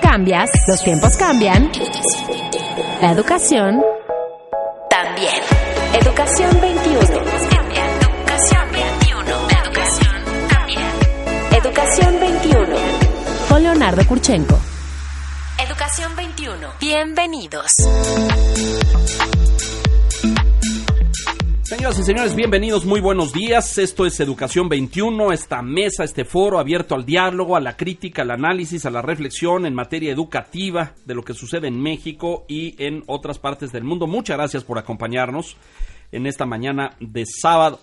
cambias, los tiempos cambian. La educación también. Educación 21. Educación 21. La educación también. Educación 21. Con Leonardo Kurchenko. Educación 21. Bienvenidos. Señoras y señores, bienvenidos, muy buenos días. Esto es Educación 21, esta mesa, este foro abierto al diálogo, a la crítica, al análisis, a la reflexión en materia educativa de lo que sucede en México y en otras partes del mundo. Muchas gracias por acompañarnos en esta mañana de sábado,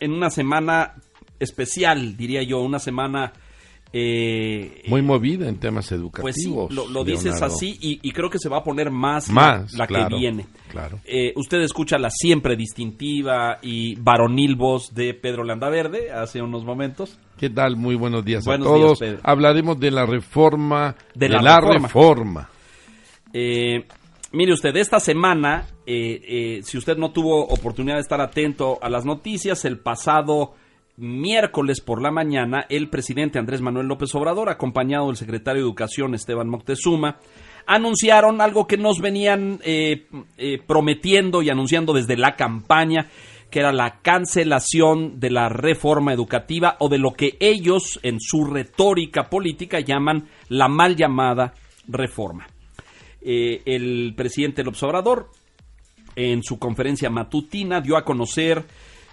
en una semana especial, diría yo, una semana... Eh, Muy movida en temas pues educativos. lo, lo dices así y, y, creo que se va a poner más, más la, la claro, que viene. Claro. Eh, usted escucha la siempre distintiva y varonil voz de Pedro Landaverde hace unos momentos. ¿Qué tal? Muy buenos días Buenos a todos. días, Pedro. Hablaremos de la reforma. De De, la la, reforma. reforma. Eh, mire usted, esta semana, eh, si usted no tuvo oportunidad de estar atento a las noticias, el pasado miércoles por la mañana, el presidente Andrés Manuel López Obrador, acompañado del secretario de Educación Esteban Moctezuma, anunciaron algo que nos venían eh, eh, prometiendo y anunciando desde la campaña, que era la cancelación de la reforma educativa o de lo que ellos en su retórica política llaman la mal llamada reforma. Eh, el presidente López Obrador en su conferencia matutina dio a conocer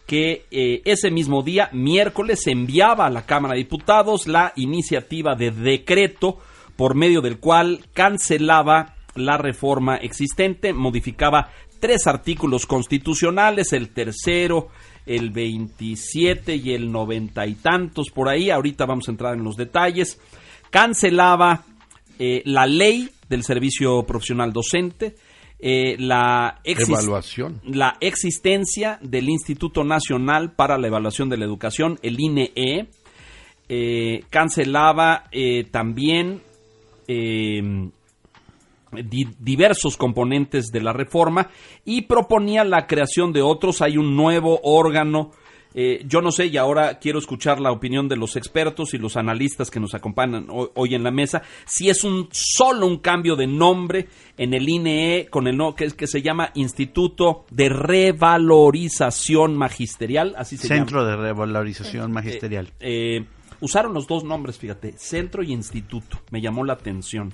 que ese mismo día, miércoles, enviaba a la Cámara de Diputados la iniciativa de decreto por medio del cual cancelaba la reforma existente, modificaba tres artículos constitucionales, el tercero, el 27 y el noventa y tantos por ahí, ahorita vamos a entrar en los detalles, cancelaba eh, la ley del servicio profesional docente, eh, la, Evaluación. la existencia del Instituto Nacional para la Evaluación de la Educación, el INE, eh, cancelaba eh, también eh, di- diversos componentes de la reforma y proponía la creación de otros. Hay un nuevo órgano. eh, yo no sé, y ahora quiero escuchar la opinión de los expertos y los analistas que nos acompañan hoy, hoy en la mesa, si es un solo un cambio de nombre en el INE con el no, que, es- que se llama Instituto de Revalorización Magisterial, así se llama. Centro de Revalorización Magisterial. Eh, usaron los dos nombres, fíjate, centro y instituto. Me llamó la atención.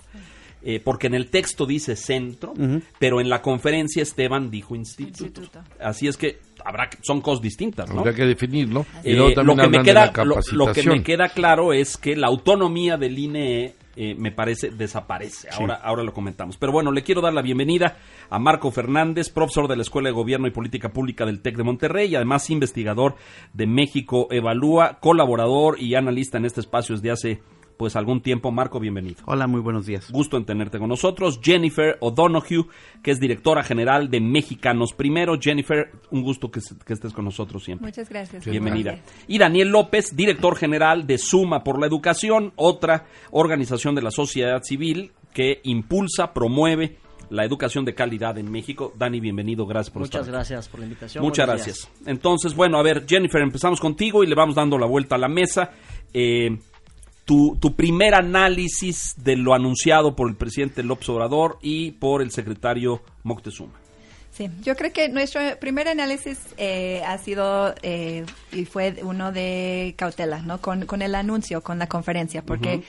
Eh, porque en el texto dice centro, pero en la conferencia Esteban dijo instituto. Instituto. Así es que habrá que- son cosas distintas, ¿no? Habrá que definirlo. Y Eh, luego lo, que me queda, la lo, lo que me queda claro es que la autonomía del INE eh, me parece desaparece. Ahora, ahora lo comentamos. Pero bueno, le quiero dar la bienvenida a Marco Fernández, profesor de la Escuela de Gobierno y Política Pública del TEC de Monterrey y además investigador de México Evalúa, colaborador y analista en este espacio desde hace pues algún tiempo. Marco, bienvenido. Hola, muy buenos días. Gusto en tenerte con nosotros. Jennifer O'Donoghue, que es directora general de Mexicanos Primero. Jennifer, un gusto que, que estés con nosotros siempre. Muchas gracias. Bienvenida. Gracias. Y Daniel López, director general de Suma por la Educación, otra organización de la sociedad civil que impulsa, promueve la educación de calidad en México. Dani, bienvenido, gracias por Muchas estar. aquí. gracias por la invitación. Muchas Buenos gracias. Entonces, bueno, a ver, Jennifer, empezamos contigo y le vamos dando la vuelta a la mesa. Eh, tu, tu primer análisis de lo anunciado por el presidente López Obrador y por el secretario Moctezuma. Sí, yo creo que nuestro primer análisis eh, ha sido eh, y fue uno de cautela, ¿no? Con, con el anuncio, con la conferencia, porque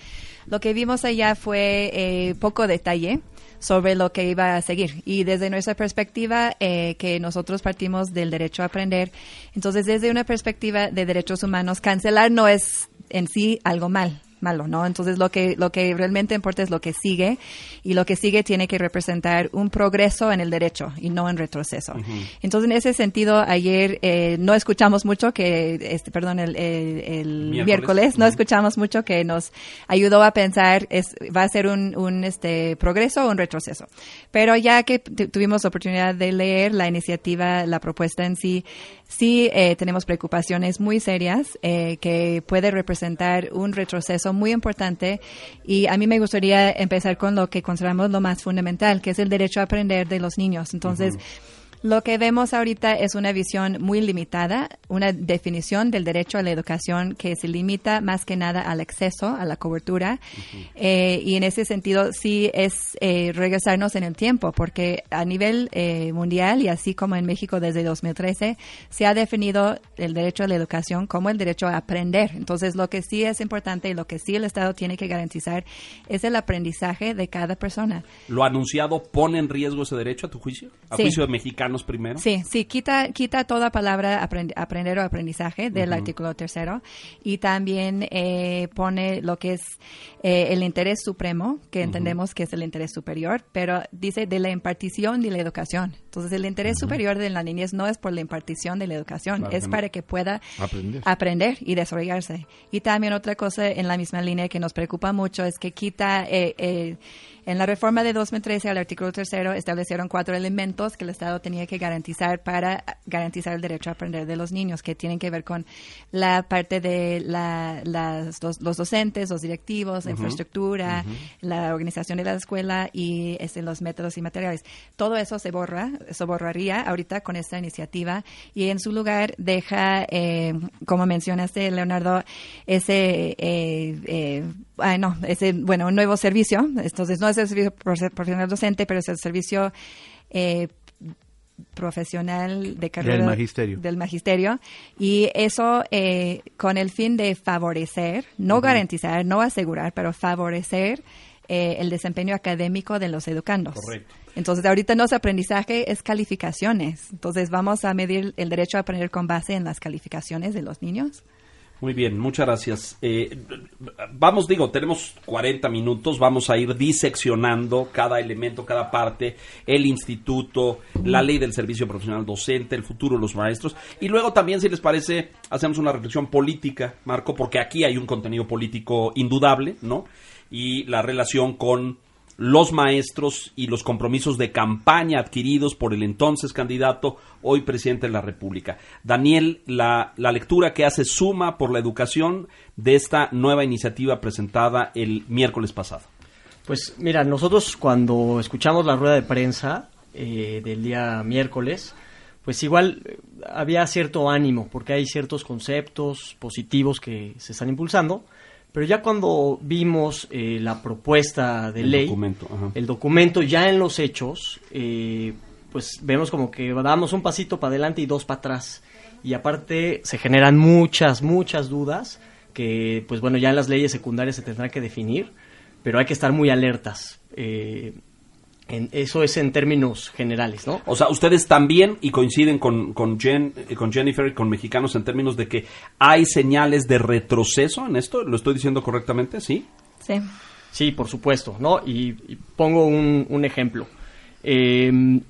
lo que vimos allá fue eh, poco detalle sobre lo que iba a seguir. Y desde nuestra perspectiva, eh, que nosotros partimos del derecho a aprender, entonces desde una perspectiva de derechos humanos, cancelar no es en sí algo mal malo, ¿no? Entonces lo que lo que realmente importa es lo que sigue y lo que sigue tiene que representar un progreso en el derecho y no en retroceso. Entonces en ese sentido ayer eh, no escuchamos mucho que este perdón el, el- el Miércoles. miércoles, no escuchamos mucho que nos ayudó a pensar es va a ser un, un este progreso o un retroceso. Pero ya que tu- tuvimos oportunidad de leer la iniciativa, la propuesta en sí, sí eh, tenemos preocupaciones muy serias eh, que puede representar un retroceso muy importante y a mí me gustaría empezar con lo que consideramos lo más fundamental, que es el derecho a aprender de los niños. Entonces, Lo que vemos ahorita es una visión muy limitada, una definición del derecho a la educación que se limita más que nada al acceso, a la cobertura. Eh, y en ese sentido sí es eh, regresarnos en el tiempo, porque a nivel eh, mundial y así como en México desde 2013 se ha definido el derecho a la educación como el derecho a aprender. Entonces lo que sí es importante y lo que sí el Estado tiene que garantizar es el aprendizaje de cada persona. ¿Lo anunciado pone en riesgo ese derecho a tu juicio? ¿A juicio de mexicanos? primero. Sí, sí, quita, quita toda palabra aprender o aprendizaje del artículo tercero y también eh, pone lo que es eh, el interés supremo, que entendemos que es el interés superior, pero dice de la impartición de la educación. Entonces, el interés superior de la niñez no es por la impartición de la educación, es para que pueda aprender. y desarrollarse. Y también otra cosa en la misma línea que nos preocupa mucho es que quita eh, en la reforma de 2013 al artículo tercero establecieron cuatro elementos que el Estado tenía que garantizar para garantizar el derecho a aprender de los niños, que tienen que ver con la parte de la, las, los, docentes, los directivos, la infraestructura, la organización de la escuela y este, los métodos y materiales. Todo eso se borra, eso borraría ahorita con esta iniciativa y en su lugar deja, eh, como mencionaste, Leonardo, ese, eh, eh, no, ese, bueno, un nuevo servicio. Entonces, no es el servicio profesional docente, pero es el servicio eh, profesional de carrera del magisterio. Del magisterio y eso eh, con el fin de favorecer, no garantizar, no asegurar, pero favorecer eh, el desempeño académico de los educandos. Correcto. Entonces, ahorita no es aprendizaje, es calificaciones. Entonces, vamos a medir el derecho a aprender con base en las calificaciones de los niños. Muy bien, muchas gracias. Eh, vamos, digo, tenemos 40 minutos, vamos a ir diseccionando cada elemento, cada parte, el instituto, la ley del servicio profesional docente, el futuro de los maestros, y luego también, si les parece, hacemos una reflexión política, Marco, porque aquí hay un contenido político indudable, ¿no? Y la relación con los maestros y los compromisos de campaña adquiridos por el entonces candidato, hoy presidente de la República. Daniel, la, lectura que hace suma por la educación de esta nueva iniciativa presentada el miércoles pasado. Pues mira, nosotros cuando escuchamos la rueda de prensa eh, del día miércoles, pues igual eh, había cierto ánimo, porque hay ciertos conceptos positivos que se están impulsando, pero ya cuando vimos eh, la propuesta de ley, el documento ya en los hechos, eh, pues vemos como que damos un pasito para adelante y dos para atrás. Y aparte se generan muchas, muchas dudas que, pues bueno, ya en las leyes secundarias se tendrán que definir, pero hay que estar muy alertas. Eh, eso es en términos generales, ¿no? O sea, ustedes también y coinciden con, con, Jen, eh, con Jennifer y con mexicanos en términos de que hay señales de retroceso en esto. ¿Lo estoy diciendo correctamente? ¿Sí? Sí. Sí, por supuesto, ¿no? Y, pongo un, ejemplo. Em,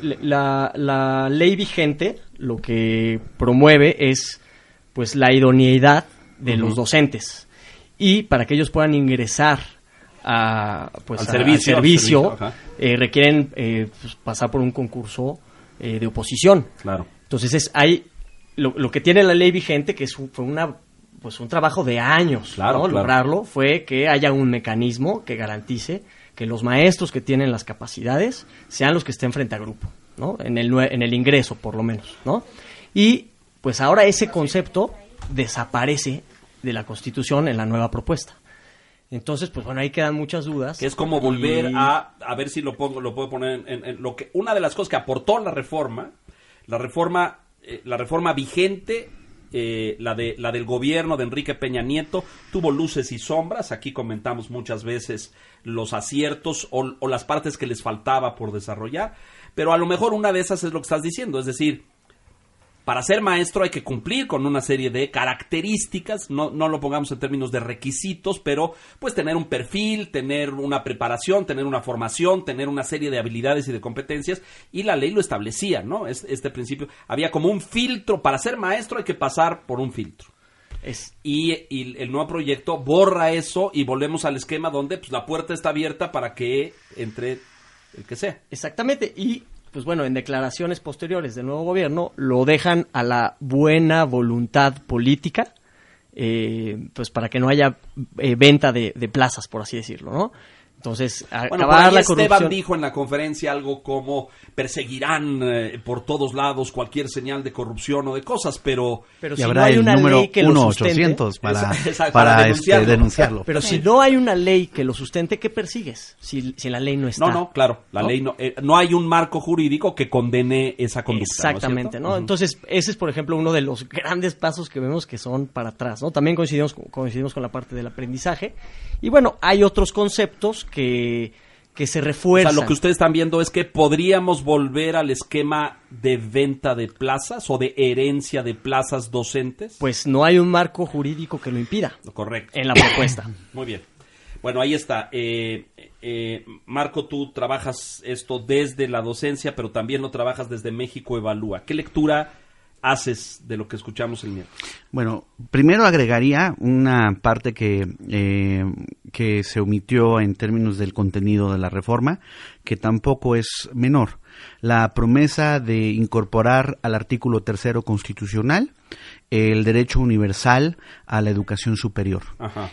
la, la ley vigente lo que promueve es pues la idoneidad de los docentes y para que ellos puedan ingresar a, pues, al servicio, eh, requieren eh, pues, pasar por un concurso eh, de oposición. Claro. Entonces es hay lo, que tiene la ley vigente que es fue una pues un trabajo de años claro, lograrlo fue que haya un mecanismo que garantice que los maestros que tienen las capacidades sean los que estén frente a grupo, ¿no? En el en el ingreso por lo menos, ¿no? Y pues ahora ese concepto desaparece de la Constitución en la nueva propuesta. Entonces, pues bueno, ahí quedan muchas dudas. Que es como volver a, a ver si lo pongo, lo puedo poner en, lo que, una de las cosas que aportó la reforma, la reforma, eh, la reforma vigente, eh, la de, la del gobierno de Enrique Peña Nieto, tuvo luces y sombras. Aquí comentamos muchas veces los aciertos o, o las partes que les faltaba por desarrollar. Pero a lo mejor una de esas es lo que estás diciendo, es decir, para ser maestro hay que cumplir con una serie de características, no, no lo pongamos en términos de requisitos, pero pues tener un perfil, tener una preparación, tener una formación, tener una serie de habilidades y de competencias, y la ley lo establecía, ¿no? este principio, había como un filtro, para ser maestro hay que pasar por un filtro. Es, y, el nuevo proyecto borra eso y volvemos al esquema donde pues, la puerta está abierta para que entre el que sea. Exactamente, y pues bueno, en declaraciones posteriores del nuevo gobierno lo dejan a la buena voluntad política, eh, pues para que no haya eh, venta de, plazas, por así decirlo, ¿no? Entonces, bueno, acabar la corrupción... Esteban dijo en la conferencia algo como perseguirán eh, por todos lados cualquier señal de corrupción o de cosas, pero... Pero si no hay una ley que lo sustente... para, para, este, denunciarlo. Pero si no hay una ley que lo sustente, ¿qué persigues? Si, si la ley no está. No, no, claro, la ley no... Eh, no hay un marco jurídico que condene esa conducta. Exactamente, ¿no? Entonces, ese es, por ejemplo, uno de los grandes pasos que vemos que son para atrás, ¿no? También coincidimos, coincidimos con la parte del aprendizaje. Y bueno, hay otros conceptos que, que se refuerzan. O sea, lo que ustedes están viendo es que podríamos volver al esquema de venta de plazas o de herencia de plazas docentes. Pues no hay un marco jurídico que lo impida. Correcto. En la propuesta. Muy bien. Bueno, ahí está. Eh, eh, Marco, tú trabajas esto desde la docencia, pero también lo trabajas desde México Evalúa. ¿Qué lectura haces de lo que escuchamos el miércoles? Bueno, primero agregaría una parte que, eh, que se omitió en términos del contenido de la reforma, que tampoco es menor. La promesa de incorporar al artículo tercero constitucional el derecho universal a la educación superior.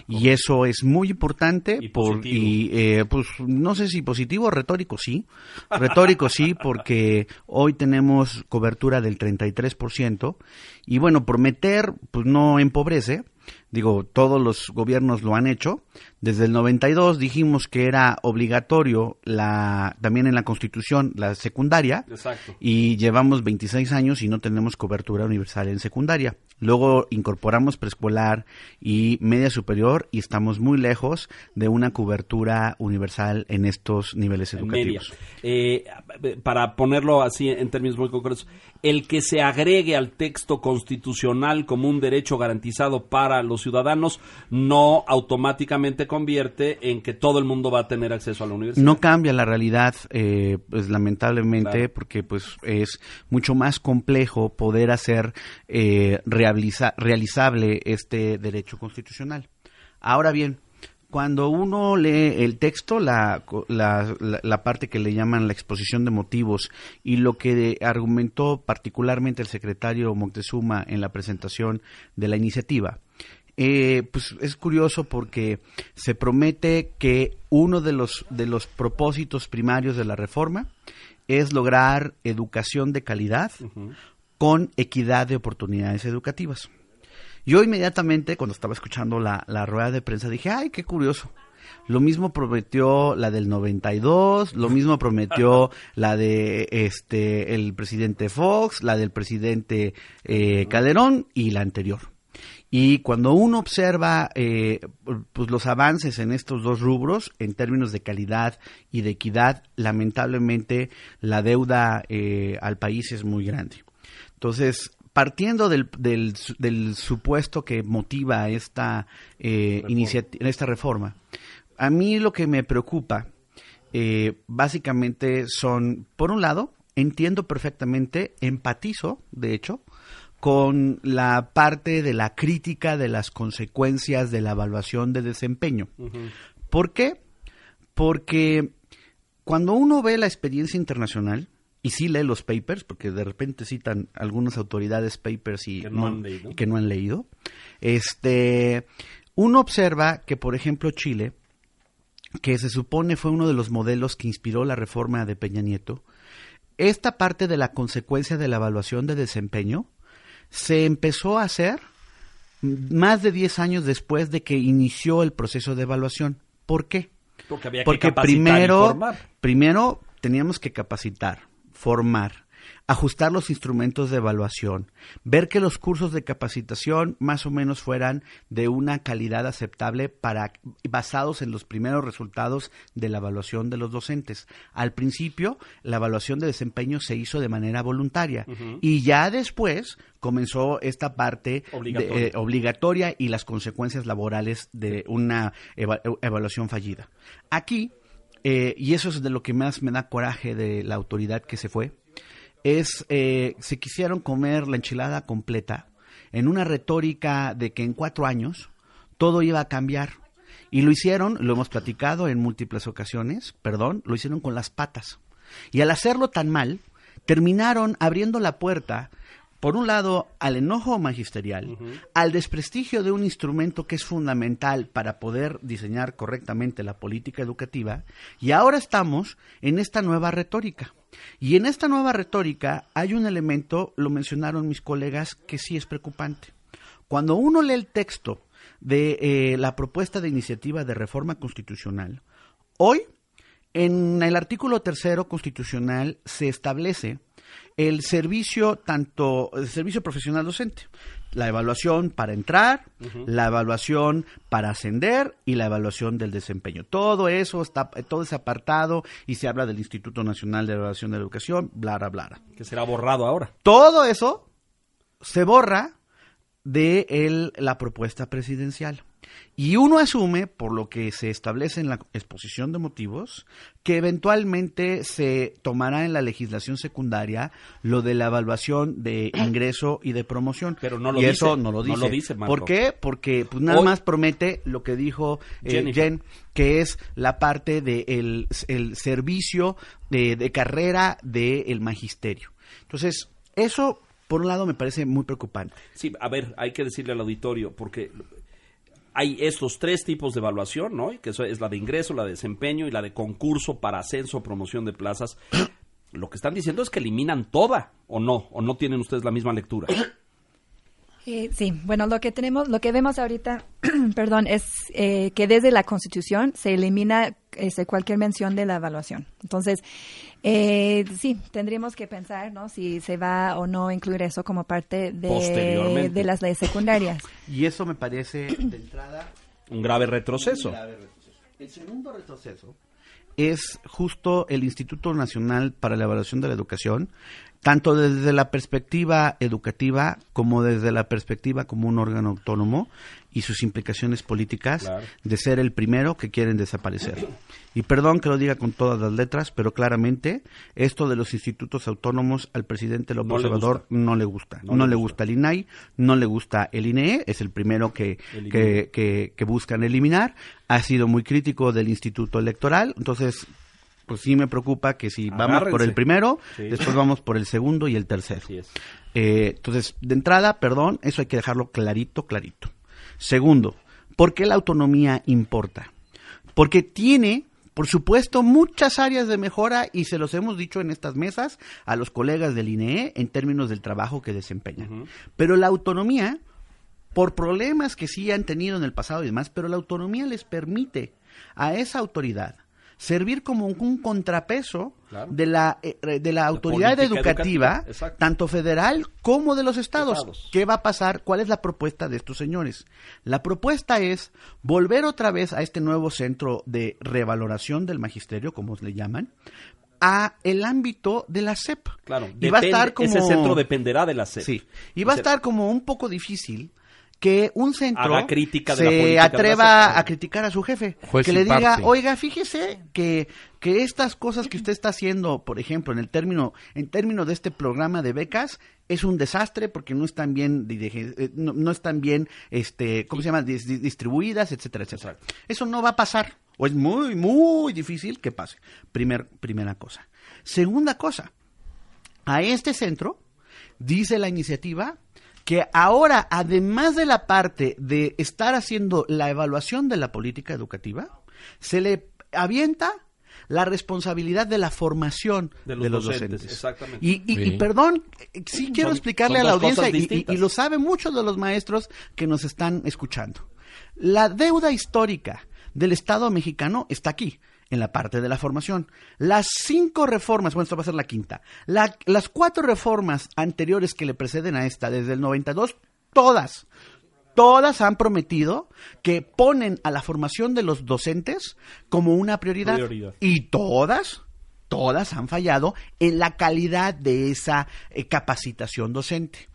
y eso es muy importante y, por, y eh, pues no sé si positivo o retórico sí. Retórico sí porque hoy tenemos cobertura del 33% y bueno, prometer pues no empobrece. Digo, todos los gobiernos lo han hecho. Desde el 92 dijimos que era obligatorio la también en la Constitución la secundaria. Exacto. Y llevamos 26 años y no tenemos cobertura universal en secundaria. Luego incorporamos preescolar y media superior y estamos muy lejos de una cobertura universal en estos niveles educativos. Eh, para ponerlo así en términos muy concretos, el que se agregue al texto constitucional como un derecho garantizado para los ciudadanos no automáticamente convierte en que todo el mundo va a tener acceso a la universidad. No cambia la realidad, eh, pues lamentablemente, porque pues es mucho más complejo poder hacer eh, realizable este derecho constitucional. Ahora bien, cuando uno lee el texto, la, la, parte que le llaman la exposición de motivos y lo que argumentó particularmente el secretario Moctezuma en la presentación de la iniciativa, eh, pues es curioso porque se promete que uno de los, de los propósitos primarios de la reforma es lograr educación de calidad con equidad de oportunidades educativas. Yo inmediatamente, cuando estaba escuchando la, la rueda de prensa, dije, ay, qué curioso. Lo mismo prometió la del 92, lo mismo prometió la de este el presidente Fox, la del presidente eh, Calderón y la anterior. Y cuando uno observa eh, pues los avances en estos dos rubros, en términos de calidad y de equidad, lamentablemente la deuda eh, al país es muy grande. Entonces, partiendo del, del, supuesto que motiva esta, eh, esta reforma, a mí lo que me preocupa eh, básicamente son, por un lado, entiendo perfectamente, empatizo, de hecho, con la parte de la crítica de las consecuencias de la evaluación de desempeño. ¿Por qué? Porque cuando uno ve la experiencia internacional, y sí lee los papers, porque de repente citan algunas autoridades papers y que no, han leído. que no han leído. Este, uno observa que, por ejemplo, Chile, que se supone fue uno de los modelos que inspiró la reforma de Peña Nieto, esta parte de la consecuencia de la evaluación de desempeño se empezó a hacer más de 10 años después de que inició el proceso de evaluación. ¿Por qué? Porque había que primero, primero teníamos que capacitar formar, ajustar los instrumentos de evaluación, ver que los cursos de capacitación más o menos fueran de una calidad aceptable para basados en los primeros resultados de la evaluación de los docentes. Al principio, la evaluación de desempeño se hizo de manera voluntaria y ya después comenzó esta parte eh, obligatoria. y las consecuencias laborales de una evaluación fallida. Aquí eh, y eso es de lo que más me da coraje de la autoridad que se fue, es eh, se quisieron comer la enchilada completa en una retórica de que en cuatro años todo iba a cambiar. Y lo hicieron, lo hemos platicado en múltiples ocasiones, perdón, lo hicieron con las patas. Y al hacerlo tan mal, terminaron abriendo la puerta por un lado, al enojo magisterial, al desprestigio de un instrumento que es fundamental para poder diseñar correctamente la política educativa, y ahora estamos en esta nueva retórica. Y en esta nueva retórica hay un elemento, lo mencionaron mis colegas, que sí es preocupante. Cuando uno lee el texto de eh, la propuesta de iniciativa de reforma constitucional, hoy, en el artículo tercero constitucional, se establece el servicio tanto el servicio profesional docente la evaluación para entrar, la evaluación para ascender y la evaluación del desempeño. Todo eso está, todo ese apartado y se habla del Instituto Nacional de Evaluación de la Educación, bla, bla, bla. Que será borrado ahora. Todo eso se borra de el, la propuesta presidencial. Y uno asume, por lo que se establece en la exposición de motivos, que eventualmente se tomará en la legislación secundaria lo de la evaluación de ingreso y de promoción. Pero no lo y dice. eso no lo dice. ¿Por qué? Porque pues, nada más promete lo que dijo eh, Jen, que es la parte del el servicio de, de carrera del magisterio. Entonces, eso por un lado me parece muy preocupante. Sí, a ver, hay que decirle al auditorio, porque hay estos tres tipos de evaluación, ¿no? Que es la de ingreso, la de desempeño y la de concurso para ascenso o promoción de plazas. Lo que están diciendo es que eliminan toda, ¿o no? ¿O no tienen ustedes la misma lectura? Eh, sí, bueno, lo que tenemos, lo que vemos ahorita, perdón, es eh, que desde la Constitución se elimina este, cualquier mención de la evaluación. Entonces, eh, sí, tendríamos que pensar, ¿no? Si se va o no incluir eso como parte de, de las leyes secundarias. Y eso me parece de entrada un grave retroceso. Un grave retroceso. El segundo retroceso es justo el Instituto Nacional para la Evaluación de la Educación, tanto desde la perspectiva educativa como desde la perspectiva como un órgano autónomo y sus implicaciones políticas de ser el primero que quieren desaparecer. Y perdón que lo diga con todas las letras, pero claramente esto de los institutos autónomos al presidente López no Obrador no le gusta. No, le, gusta. el INAI, no le gusta el INE, es el primero que, que, que buscan eliminar. Ha sido muy crítico del Instituto Electoral, entonces pues sí me preocupa que si vamos por el primero, después vamos por el segundo y el tercero. Eh, entonces, de entrada, perdón, eso hay que dejarlo clarito, clarito. Segundo, ¿por qué la autonomía importa? Porque tiene, por supuesto, muchas áreas de mejora y se los hemos dicho en estas mesas a los colegas del INE en términos del trabajo que desempeñan. Pero la autonomía, por problemas que sí han tenido en el pasado y demás, pero la autonomía les permite a esa autoridad servir como un contrapeso de la eh, de la autoridad educativa, tanto federal como de los estados. ¿Qué va a pasar? ¿Cuál es la propuesta de estos señores? La propuesta es volver otra vez a este nuevo centro de revaloración del magisterio, como le llaman, a el ámbito de la SEP. Claro, y va a estar como ese centro dependerá de la SEP. Sí, y va a estar como un poco difícil que un centro crítica se atreva a criticar a su jefe, que le diga, oiga, fíjese que, que estas cosas que usted está haciendo, por ejemplo, en el término, en términos de este programa de becas, es un desastre porque no están bien, eh, no, están bien, este, ¿cómo se llama? distribuidas, etcétera, etcétera. Eso no va a pasar, o es muy, muy difícil que pase. Primer, primera cosa. Segunda cosa, a este centro, dice la iniciativa, que ahora, además de la parte de estar haciendo la evaluación de la política educativa, se le avienta la responsabilidad de la formación de los, docentes. Exactamente. Y, perdón, sí quiero explicarle a la audiencia, y, y, lo saben muchos de los maestros que nos están escuchando. La deuda histórica del Estado mexicano está aquí en la parte de la formación. Las cinco reformas, bueno, esto va a ser la quinta, las cuatro reformas anteriores que le preceden a esta, desde el 92, todas, todas han prometido que ponen a la formación de los docentes como una prioridad. Y todas, todas han fallado en la calidad de esa eh, capacitación docente.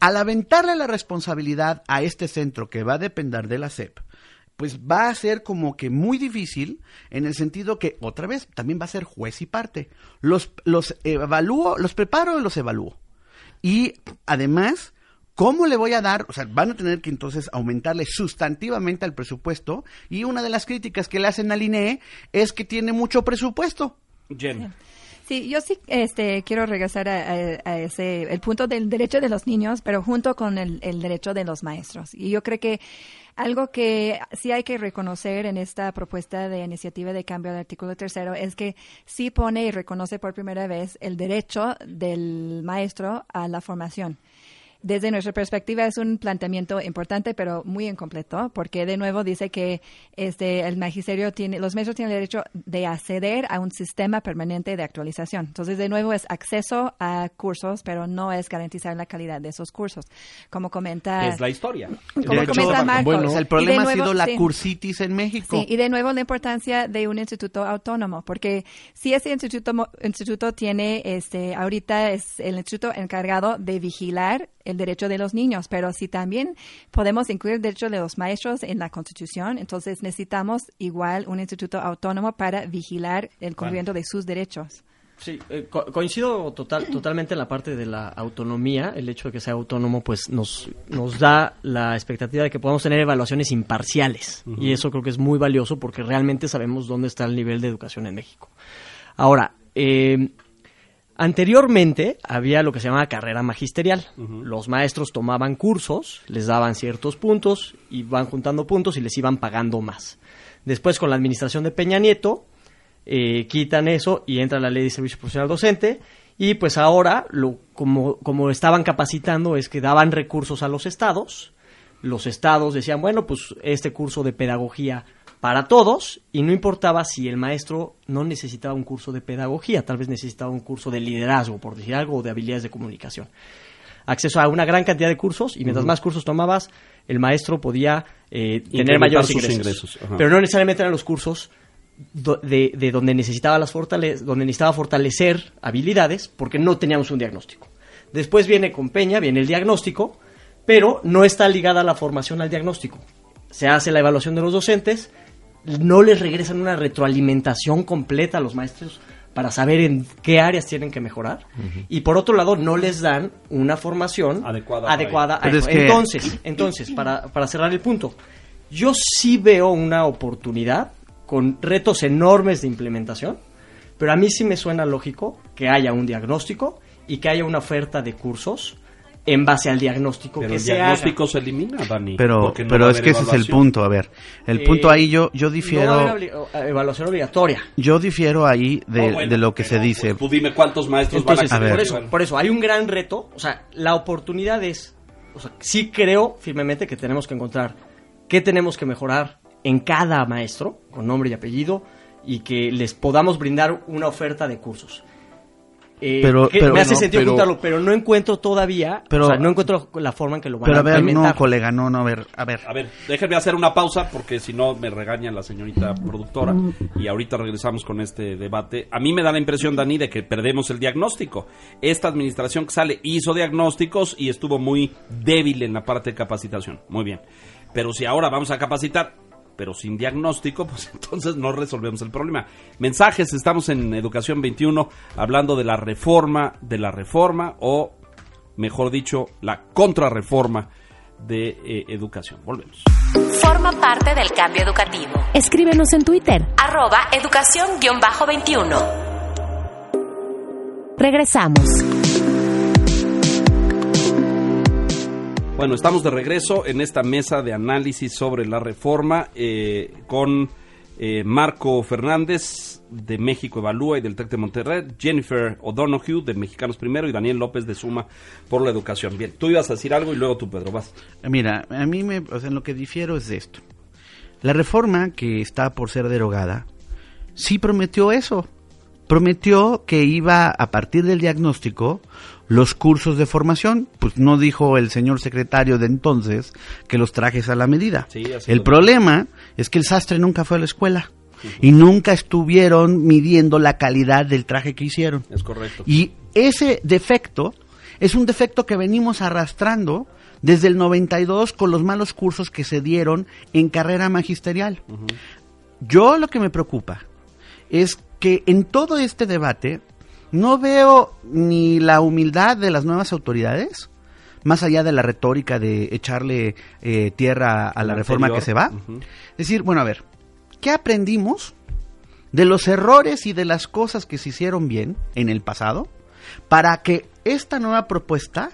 Al aventarle la responsabilidad a este centro que va a depender de la SEP, pues va a ser como que muy difícil en el sentido que otra vez también va a ser juez y parte. Los los evalúo, los preparo y los evalúo. Y además, ¿cómo le voy a dar? O sea, van a tener que entonces aumentarle sustantivamente al presupuesto y una de las críticas que le hacen al INE es que tiene mucho presupuesto. Jen. Sí, yo sí este, quiero regresar a, ese, el punto del derecho de los niños, pero junto con el, derecho de los maestros. Y yo creo que algo que sí hay que reconocer en esta propuesta de iniciativa de cambio del artículo tercero es que sí pone y reconoce por primera vez el derecho del maestro a la formación desde nuestra perspectiva es un planteamiento importante, pero muy incompleto, porque de nuevo dice que este, el magisterio tiene, los maestros tienen el derecho de acceder a un sistema permanente de actualización. Entonces, de nuevo, es acceso a cursos, pero no es garantizar la calidad de esos cursos. Como comenta. Es la historia. Como comenta Marcos. Bueno, el problema ha sido la cursitis en México. Sí, y de nuevo la importancia de un instituto autónomo, porque si ese instituto, instituto tiene, este, ahorita es el instituto encargado de vigilar el derecho de los niños, pero si también podemos incluir el derecho de los maestros en la Constitución, entonces necesitamos igual un instituto autónomo para vigilar el cumplimiento de sus derechos. Sí, eh, coincido total, totalmente en la parte de la autonomía. El hecho de que sea autónomo, pues nos, nos da la expectativa de que podamos tener evaluaciones imparciales. Y eso creo que es muy valioso porque realmente sabemos dónde está el nivel de educación en México. Ahora, eh, Anteriormente había lo que se llamaba carrera magisterial. Los maestros tomaban cursos, les daban ciertos puntos, iban juntando puntos y les iban pagando más. Después, con la administración de Peña Nieto, eh, quitan eso y entra la ley de servicio profesional docente. Y pues ahora, lo, como, como estaban capacitando, es que daban recursos a los estados. Los estados decían, bueno, pues este curso de pedagogía para todos y no importaba si el maestro no necesitaba un curso de pedagogía, tal vez necesitaba un curso de liderazgo, por decir algo, o de habilidades de comunicación. Acceso a una gran cantidad de cursos y mientras más cursos tomabas, el maestro podía eh, tener mayores ingresos. Pero no necesariamente eran los cursos de, donde, necesitaba las donde necesitaba fortalecer habilidades porque no teníamos un diagnóstico. Después viene con Peña, viene el diagnóstico, pero no está ligada la formación al diagnóstico. Se hace la evaluación de los docentes, no les regresan una retroalimentación completa a los maestros para saber en qué áreas tienen que mejorar. Y por otro lado no les dan una formación adecuada, adecuada entonces entonces para, para cerrar el punto yo sí veo una oportunidad con retos enormes de implementación pero a mí sí me suena lógico que haya un diagnóstico y que haya una oferta de cursos en base al diagnóstico pero que el diagnóstico se elimina, Dani. Pero, pero es que ese es el punto. A ver, el punto ahí yo, yo difiero. evaluación obligatoria. Yo difiero ahí de, de lo que se dice. Pues, tú dime cuántos maestros van a, Por eso, por eso, hay un gran reto. O sea, la oportunidad es. O sea, sí creo firmemente que tenemos que encontrar qué tenemos que mejorar en cada maestro, con nombre y apellido, y que les podamos brindar una oferta de cursos. Eh, pero, me hace sentido pero, pero no encuentro todavía, o sea, no encuentro la forma en que lo van pero a, ver, no, colega, no, no, a ver, a ver. A ver, déjenme hacer una pausa porque si no me regaña la señorita productora y ahorita regresamos con este debate. A mí me da la impresión, Dani, de que perdemos el diagnóstico. Esta administración que sale hizo diagnósticos y estuvo muy débil en la parte de capacitación. Muy bien. Pero si ahora vamos a capacitar, pero sin diagnóstico, pues entonces no resolvemos el problema. Mensajes, estamos en Educación 21 hablando de la reforma, de la reforma o, mejor dicho, la contrarreforma de eh, educación. Volvemos. Forma parte del cambio educativo. Escríbenos en Twitter. Arroba educación-21. Regresamos. Bueno, estamos de regreso en esta mesa de análisis sobre la reforma eh, con eh, Marco Fernández de México Evalúa y del TEC de Monterrey, Jennifer O'Donoghue de Mexicanos Primero y Daniel López de Suma por la Educación. Bien, tú ibas a decir algo y luego tú, Pedro, vas. Mira, a mí me, o sea, en lo que difiero es de esto. La reforma que está por ser derogada sí prometió eso. Prometió que iba a partir del diagnóstico los cursos de formación, pues no dijo el señor secretario de entonces que los trajes a la medida. el problema es que el sastre nunca fue a la escuela. Y nunca estuvieron midiendo la calidad del traje que hicieron. Es correcto. Y ese defecto es un defecto que venimos arrastrando desde el 92 con los malos cursos que se dieron en carrera magisterial. Yo lo que me preocupa es que en todo este debate no veo ni la humildad de las nuevas autoridades, más allá de la retórica de echarle eh, tierra a la, reforma que se va. Es decir, bueno, a ver, ¿qué aprendimos de los errores y de las cosas que se hicieron bien en el pasado para que esta nueva propuesta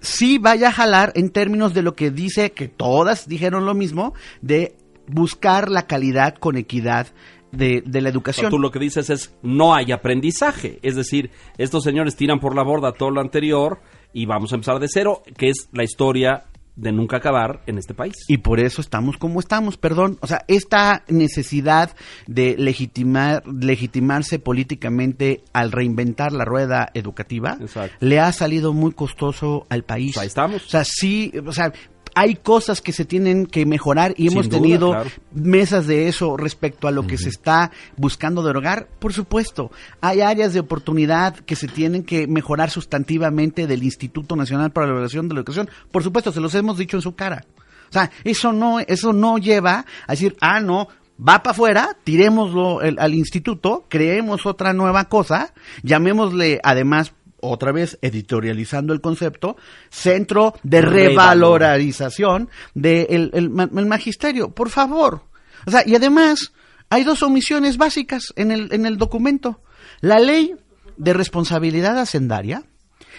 sí vaya a jalar en términos de lo que dice que todas dijeron lo mismo de buscar la calidad con equidad de, la educación. tú lo que dices es no hay aprendizaje, es decir, estos señores tiran por la borda todo lo anterior y vamos a empezar de cero, que es la historia de nunca acabar en este país. Y por eso estamos como estamos, perdón. O sea, esta necesidad de legitimar, legitimarse políticamente al reinventar la rueda educativa le ha salido muy costoso al país. Pues ahí estamos. O sea, sí, o sea, hay cosas que se tienen que mejorar y hemos tenido mesas de eso respecto a lo que se está buscando derogar. Por supuesto, hay áreas de oportunidad que se tienen que mejorar sustantivamente del Instituto Nacional para la Evaluación de la Educación. Por supuesto, se los hemos dicho en su cara. O sea, eso no, eso no lleva a decir, ah, no, va para afuera, tirémoslo al instituto, creemos otra nueva cosa, llamémosle además otra vez editorializando el concepto, centro de revalorización del el, magisterio. Por favor. O sea, y además, hay dos omisiones básicas en el, en el documento. La ley de responsabilidad hacendaria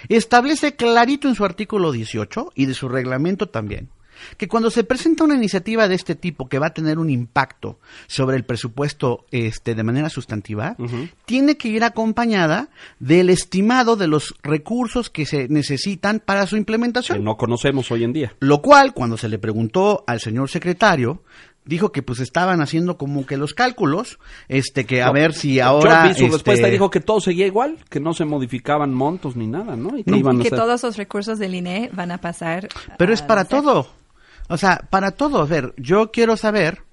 establece clarito en su artículo 18 y de su reglamento también que cuando se presenta una iniciativa de este tipo que va a tener un impacto sobre el presupuesto este, de manera sustantiva, tiene que ir acompañada del estimado de los recursos que se necesitan para su implementación. Que no conocemos hoy en día. Lo cual, cuando se le preguntó al señor secretario, dijo que pues estaban haciendo como que los cálculos, este que a ver si ahora yo vi su respuesta y dijo que todo seguía igual, que no se modificaban montos ni nada, ¿no? Y que, que todos los recursos del INE van a pasar. Pero es para todo. O sea, para todo, a ver, yo quiero saber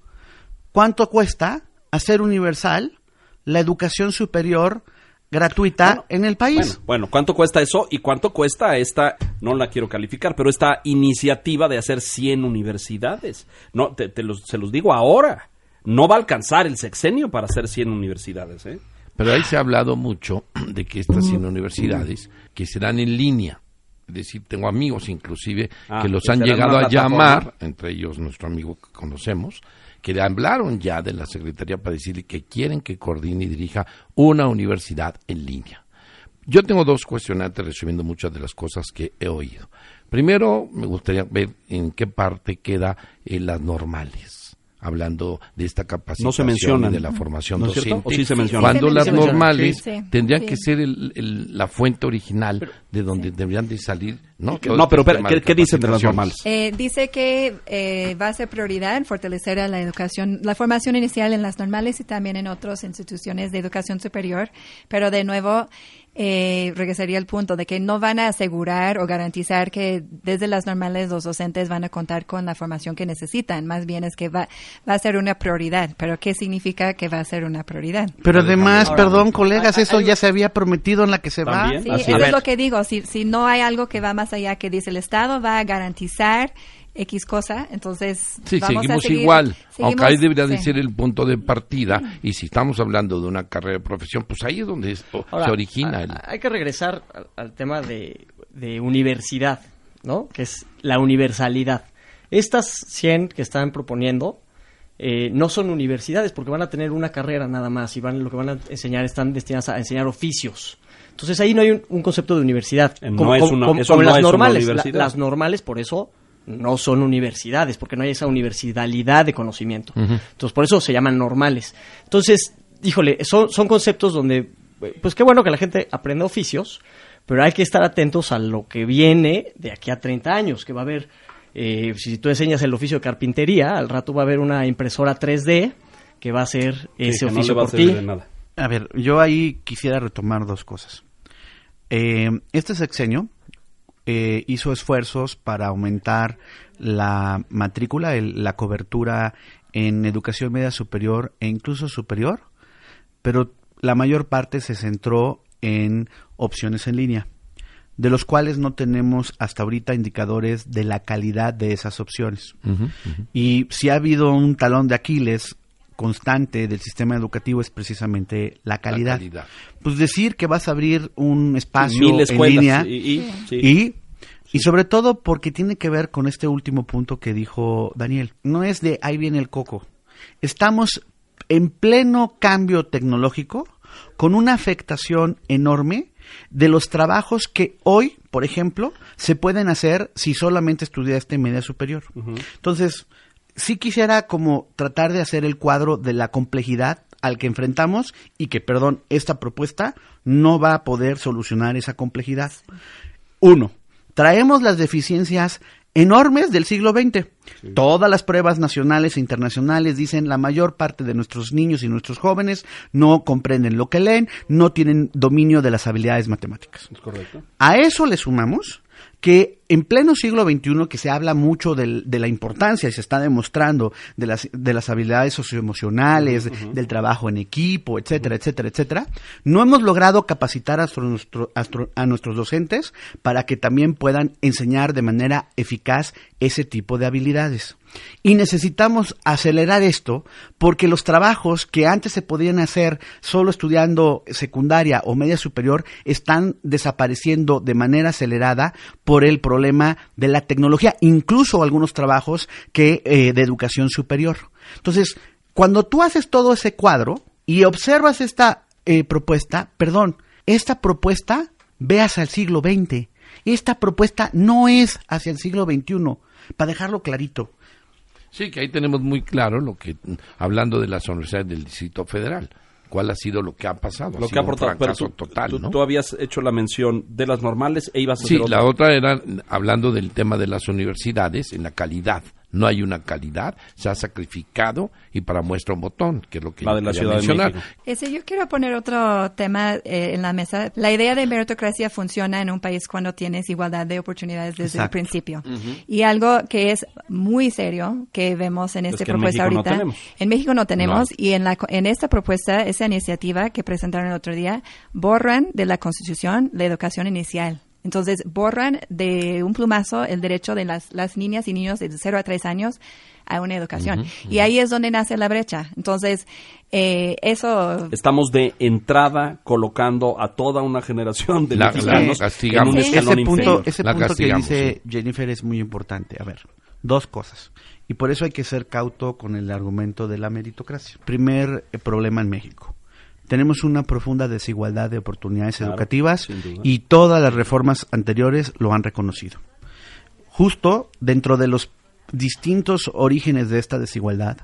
cuánto cuesta hacer universal la educación superior gratuita en el país. Bueno, ¿cuánto cuesta eso y cuánto cuesta esta, no la quiero calificar, pero esta iniciativa de hacer 100 universidades? No, te, los, se los digo ahora, no va a alcanzar el sexenio para hacer 100 universidades. ¿eh? Pero ahí se ha hablado mucho de que estas 100 universidades que serán en línea decir, tengo amigos inclusive ah, que los han llegado a llamar, entre ellos nuestro amigo que conocemos, que le hablaron ya de la Secretaría para decirle que quieren que coordine y dirija una universidad en línea. Yo tengo dos cuestionantes resumiendo muchas de las cosas que he oído. Primero, me gustaría ver en qué parte queda en las normales hablando de esta capacitación no de la formación docente. ¿O sí se menciona? Cuando las normales tendrían que ser la fuente original de donde deberían de salir. No, no pero, este ¿qué, dicen de las normales? Eh, dice que eh, va a ser prioridad en fortalecer a la educación, la formación inicial en las normales y también en otras instituciones de educación superior, pero de nuevo eh, regresaría al punto de que no van a asegurar o garantizar que desde las normales los docentes van a contar con la formación que necesitan. Más bien es que va, va a ser una prioridad. Pero ¿qué significa que va a ser una prioridad? Pero además, perdón, colegas, eso ya se había prometido en la que se va. Sí, eso es lo que digo. Si, si no hay algo que va más allá que dice el Estado, va a garantizar X cosa, entonces sí, seguimos igual, aunque ahí debería de ser el punto de partida y si estamos hablando de una carrera de profesión, pues ahí es donde esto se origina. Hay que regresar al, tema de, universidad, ¿no? Que es la universalidad. Estas 100 que están proponiendo eh, no son universidades porque van a tener una carrera nada más y van lo que van a enseñar están destinadas a enseñar oficios. Entonces ahí no hay un, concepto de universidad. como, es las normales. las normales, por eso no son universidades, porque no hay esa universalidad de conocimiento. Entonces, por eso se llaman normales. Entonces, híjole, son, son conceptos donde, pues qué bueno que la gente aprenda oficios, pero hay que estar atentos a lo que viene de aquí a 30 años, que va a haber, eh, si tú enseñas el oficio de carpintería, al rato va a haber una impresora 3D que va a hacer ese oficio por ti. A ver, yo ahí quisiera retomar dos cosas. Eh, este sexenio eh, hizo esfuerzos para aumentar la matrícula, la cobertura en educación media superior e incluso superior, pero la mayor parte se centró en opciones en línea, de los cuales no tenemos hasta ahorita indicadores de la calidad de esas opciones. Y si ha habido un talón de Aquiles constante del sistema educativo es precisamente la calidad. Pues decir que vas a abrir un espacio en línea y, y, sobre todo porque tiene que ver con este último punto que dijo Daniel. No es de ahí viene el coco. Estamos en pleno cambio tecnológico con una afectación enorme de los trabajos que hoy, por ejemplo, se pueden hacer si solamente estudiaste media superior. Entonces, sí quisiera como tratar de hacer el cuadro de la complejidad al que enfrentamos y que, perdón, esta propuesta no va a poder solucionar esa complejidad. Uno, traemos las deficiencias enormes del siglo XX. Todas las pruebas nacionales e internacionales dicen la mayor parte de nuestros niños y nuestros jóvenes no comprenden lo que leen, no tienen dominio de las habilidades matemáticas. correcto. A eso le sumamos que en pleno siglo XXI, que se habla mucho de la importancia y se está demostrando de las, de las habilidades socioemocionales, del trabajo en equipo, etcétera, etcétera, etcétera, no hemos logrado capacitar a, a nuestros docentes para que también puedan enseñar de manera eficaz ese tipo de habilidades. Y necesitamos acelerar esto porque los trabajos que antes se podían hacer solo estudiando secundaria o media superior están desapareciendo de manera acelerada por el problema de la tecnología, incluso algunos trabajos que eh, de educación superior. Entonces, cuando tú haces todo ese cuadro y observas esta eh, propuesta, perdón, esta propuesta ve hacia el siglo XX. Esta propuesta no es hacia el siglo XXI, para dejarlo clarito. Sí, que ahí tenemos muy claro lo que, hablando de las universidades del Distrito Federal, cuál ha sido lo que ha pasado. Lo que ha aportado, pero tú, total, tú, habías hecho la mención de las normales e ibas a Sí, la otra era hablando del tema de las universidades en la calidad no hay una calidad, se ha sacrificado y para muestra un botón, que es lo que la de la ciudad mencionar. Ese, yo quiero poner otro tema eh, en la mesa. La idea de meritocracia funciona en un país cuando tienes igualdad de oportunidades desde el principio. Y algo que es muy serio que vemos en esta propuesta ahorita. en México no tenemos y en, la, en esta propuesta, esa iniciativa que presentaron el otro día, borran de la Constitución la educación inicial. Entonces, borran de un plumazo el derecho de las, las niñas y niños de 0 a 3 años a una educación. Y ahí es donde nace la brecha. Entonces, eh, eso... Estamos de entrada colocando a toda una generación de la, mexicanos en un Ese punto, ese punto que dice Jennifer es muy importante. A ver, dos cosas. Y por eso hay que ser cauto con el argumento de la meritocracia. Primer eh, problema en México tenemos una profunda desigualdad de oportunidades educativas y todas las reformas anteriores lo han reconocido. Justo dentro de los distintos orígenes de esta desigualdad,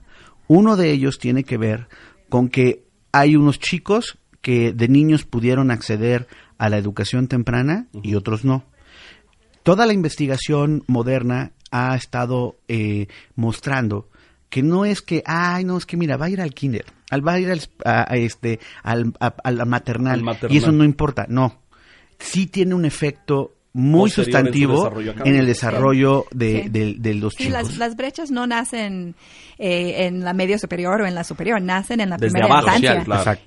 uno de ellos tiene que ver con que hay unos chicos que de niños pudieron acceder a la educación temprana y otros no. Toda la investigación moderna ha estado eh, mostrando que no es que, ay, no, es que mira, va a ir al kinder, al, va a ir al, a, este, al, maternal, y eso no importa, no. Sí tiene un efecto muy sustantivo en, el desarrollo de, los chicos. Las, las, brechas no nacen eh, en la media superior o en la superior, nacen en la primera infancia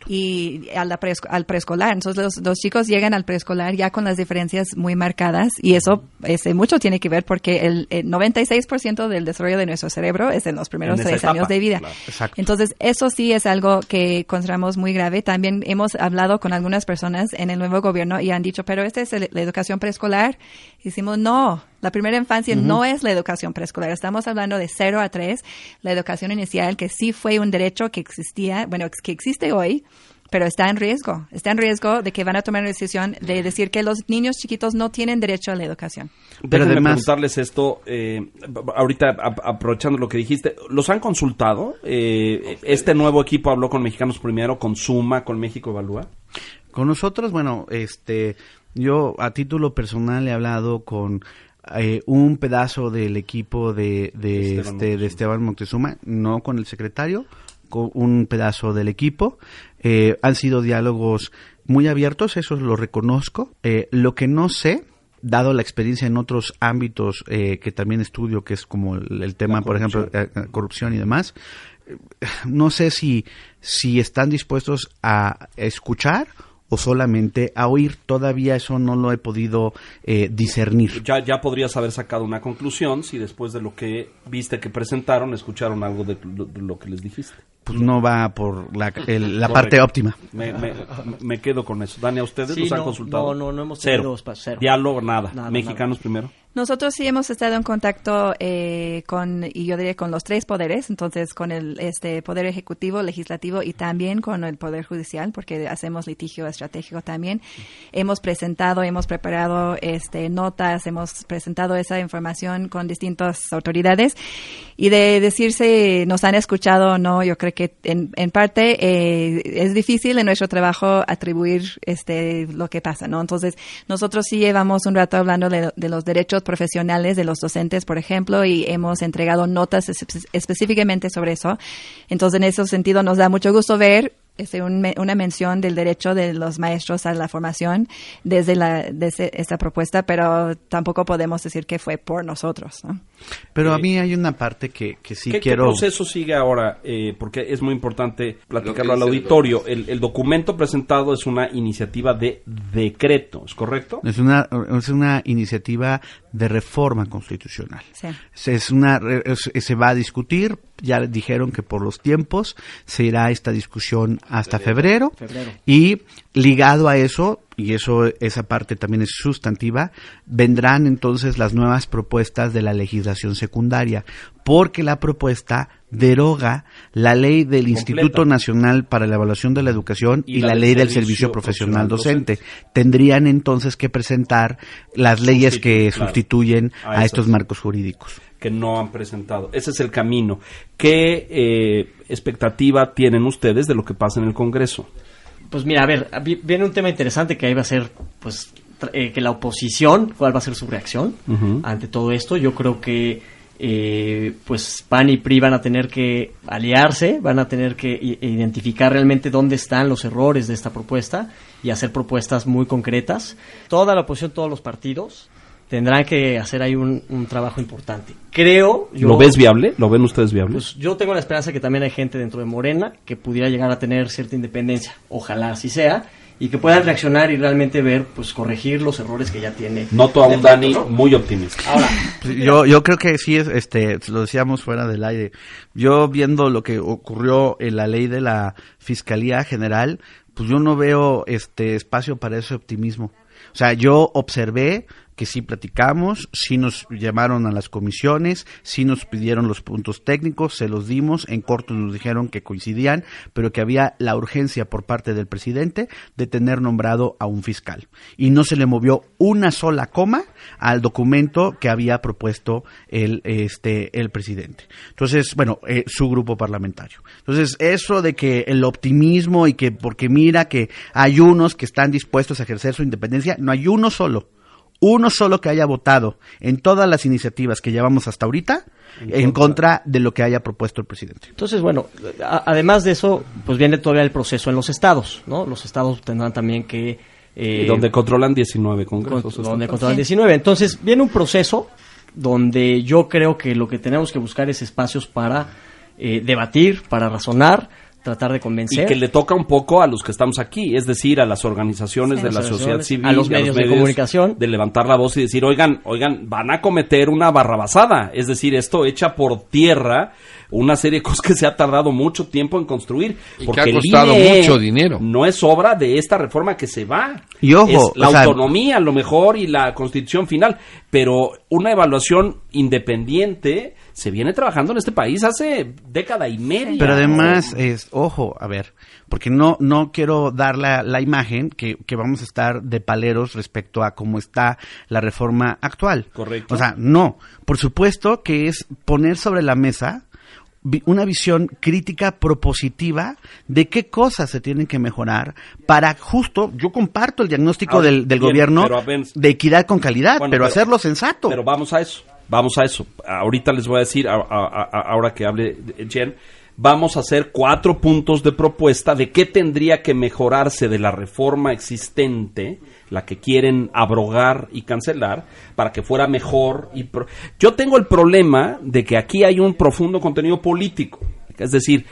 y al preescolar. Entonces los, chicos llegan al preescolar ya con las diferencias muy marcadas y eso ese, mucho tiene que ver porque el, 96% del desarrollo de nuestro cerebro es en los primeros tres años de vida. Entonces eso sí es algo que consideramos muy grave. También hemos hablado con algunas personas en el nuevo gobierno y han dicho, pero esta es la educación preescolar Hicimos, no, la primera infancia no es la educación preescolar. Estamos hablando de 0 a 3, la educación inicial, que sí fue un derecho que existía, bueno, que existe hoy, pero está en riesgo. Está en riesgo de que van a tomar la decisión de decir que los niños chiquitos no tienen derecho a la educación. Pero además preguntarles esto, eh, ahorita aprovechando lo que dijiste, ¿los han consultado? Eh, ¿Este nuevo equipo habló con Mexicanos Primero, con Suma, con México Evalúa? Con nosotros, bueno, este, yo a título personal he hablado con eh, un pedazo del equipo de, de, este, de Esteban Montezuma, no con el secretario, con un pedazo del equipo. Eh, han sido diálogos muy abiertos, eso lo reconozco. Eh, lo que no sé, dado la experiencia en otros ámbitos que también estudio, que es como el, tema, por ejemplo, corrupción y demás, no sé si, si están dispuestos a escuchar o solamente a oír. Todavía eso no lo he podido eh, discernir. Ya, ya podrías haber sacado una conclusión si después de lo que viste que presentaron, escucharon algo de, lo que les dijiste. Pues no va por la, la parte óptima. Me, quedo con eso. Dani, ¿a ustedes los han consultado? No, no, no hemos tenido cero. Diálogo, nada. Mexicanos primero. Nosotros sí hemos estado en contacto eh, con, y yo diría con los tres poderes, entonces con el este poder ejecutivo, legislativo y también con el poder judicial, porque hacemos litigio estratégico también. Hemos presentado, hemos preparado este notas, hemos presentado esa información con distintas autoridades y de decirse nos han escuchado o no, yo creo que en, en parte eh, es difícil en nuestro trabajo atribuir este lo que pasa, ¿no? Entonces nosotros sí llevamos un rato hablando de, de los derechos profesionales de los docentes, por ejemplo, y hemos entregado notas específicamente sobre eso. Entonces, en ese sentido, nos da mucho gusto ver este, una mención del derecho de los maestros a la formación desde, la, desde esta propuesta, pero tampoco podemos decir que fue por nosotros. Pero a eh, mí hay una parte que, que sí quiero... ¿Qué proceso sigue ahora? Eh, porque es muy importante platicarlo al auditorio. El, documento presentado es una iniciativa de decreto, ¿es correcto? Es una, es una iniciativa de reforma constitucional. Es una, se va a discutir, ya dijeron que por los tiempos se irá esta discusión hasta febrero, y ligado a eso, y eso esa parte también es sustantiva, vendrán entonces las nuevas propuestas de la legislación secundaria, porque la propuesta deroga la ley del Instituto Nacional para la Evaluación de la Educación y, la, ley del Servicio Profesional Docente. Tendrían entonces que presentar las leyes que sustituyen a, estos. marcos jurídicos. Que no han presentado. Ese es el camino. ¿Qué eh, expectativa tienen ustedes de lo que pasa en el Congreso? Pues mira, a ver, viene un tema interesante que ahí va a ser, pues, eh, que la oposición, cuál va a ser su reacción ante todo esto. Yo creo que eh, pues PAN y PRI van a tener que aliarse, van a tener que identificar realmente dónde están los errores de esta propuesta y hacer propuestas muy concretas. Toda la oposición, todos los partidos tendrán que hacer ahí un, trabajo importante. Creo... ¿Lo ves viable? ¿Lo ven ustedes viable? Pues yo tengo la esperanza que también hay gente dentro de Morena que pudiera llegar a tener cierta independencia. Ojalá así sea y que puedan reaccionar y realmente ver, pues corregir los errores que ya tiene. Noto a un Dani muy optimista. Ahora, yo, yo creo que sí, es, este, lo decíamos fuera del aire. Yo viendo lo que ocurrió en la ley de la Fiscalía General, pues yo no veo este espacio para ese optimismo. O sea, yo observé que sí platicamos, sí nos llamaron a las comisiones, sí nos pidieron los puntos técnicos, se los dimos, en corto nos dijeron que coincidían, pero que había la urgencia por parte del presidente de tener nombrado a un fiscal. Y no se le movió una sola coma al documento que había propuesto el, este, el presidente. Entonces, bueno, eh, su grupo parlamentario. Entonces, eso de que el optimismo y que porque mira que hay unos que están dispuestos a ejercer su independencia, no hay uno solo uno solo que haya votado en todas las iniciativas que llevamos hasta ahorita en contra, de lo que haya propuesto el presidente. Entonces, bueno, además de eso, pues viene todavía el proceso en los estados, ¿no? Los estados tendrán también que... Eh, donde controlan 19 congresos. donde controlan 19. Entonces, viene un proceso donde yo creo que lo que tenemos que buscar es espacios para eh, debatir, para razonar, tratar de convencer. Y que le toca un poco a los que estamos aquí, es decir, a las organizaciones de la sociedad civil, a los, medios, de comunicación, de levantar la voz y decir, oigan, oigan, van a cometer una barrabasada, es decir, esto echa por tierra una serie de cosas que se ha tardado mucho tiempo en construir, porque ha costado mucho dinero. No es obra de esta reforma que se va. Y ojo, es la autonomía a lo mejor y la constitución final, pero una evaluación independiente se viene trabajando en este país hace década y media. Pero además, es, ojo, a ver, porque no, no quiero dar la, la imagen que, que, vamos a estar de paleros respecto a cómo está la reforma actual. Correcto. O sea, no. Por supuesto que es poner sobre la mesa una visión crítica propositiva de qué cosas se tienen que mejorar para justo, yo comparto el diagnóstico del, del gobierno de equidad con calidad, pero, hacerlo sensato. Pero vamos a eso. Vamos a eso. Ahorita les voy a decir, ahora que hable Jen, vamos a hacer cuatro puntos de propuesta de qué tendría que mejorarse de la reforma existente, la que quieren abrogar y cancelar, para que fuera mejor. Y Yo tengo el problema de que aquí hay un profundo contenido político. Es decir,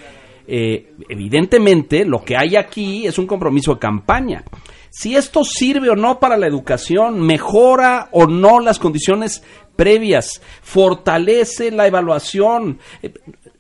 eh, evidentemente lo que hay aquí es un compromiso de campaña si esto sirve o no para la educación, mejora o no las condiciones previas, fortalece la evaluación.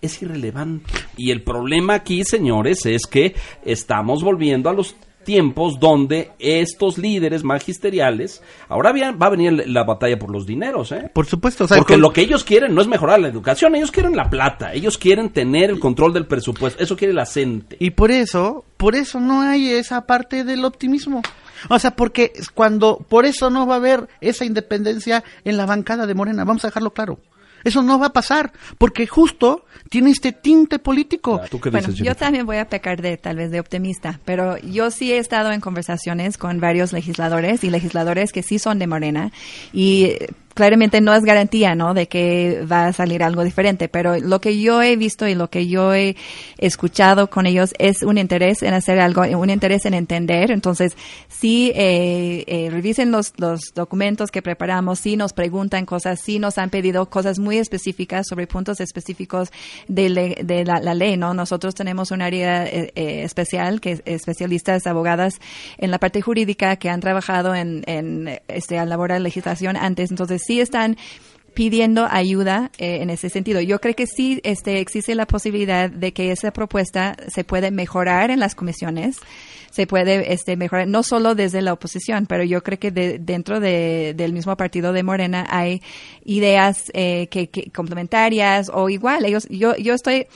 Es irrelevante. Y el problema aquí, señores, es que estamos volviendo a los tiempos donde estos líderes magisteriales, ahora va a venir la batalla por los dineros, ¿eh? Por supuesto. Porque lo que ellos quieren no es mejorar la educación, ellos quieren la plata, ellos quieren tener el control del presupuesto, eso quiere la gente. Y por eso, por eso no hay esa parte del optimismo. O sea, porque cuando, por eso no va a haber esa independencia en la bancada de Morena, vamos a dejarlo claro. Eso no va a pasar, porque justo tiene este tinte político. bueno, yo también voy a pecar de tal vez de optimista, pero yo sí he estado en conversaciones con varios legisladores y legisladores que sí son de Morena y claramente no es garantía, ¿no? De que va a salir algo diferente, pero lo que yo he visto y lo que yo he escuchado con ellos es un interés en hacer algo, un interés en entender. Entonces, sí, eh, eh, revisen los, los documentos que preparamos, sí nos preguntan cosas, sí nos han pedido cosas muy específicas sobre puntos específicos de, de la, ley, ¿no? Nosotros tenemos un área eh, especial, que es especialistas, abogadas en la parte jurídica que han trabajado en, en este, elaborar legislación antes. Entonces, sí están pidiendo ayuda eh, en ese sentido. Yo creo que sí este, existe la posibilidad de que esa propuesta se puede mejorar en las comisiones, se puede este, mejorar no solo desde la oposición, pero yo creo que dentro del mismo partido de Morena hay ideas eh, que, que, complementarias o igual. Ellos, yo, yo estoy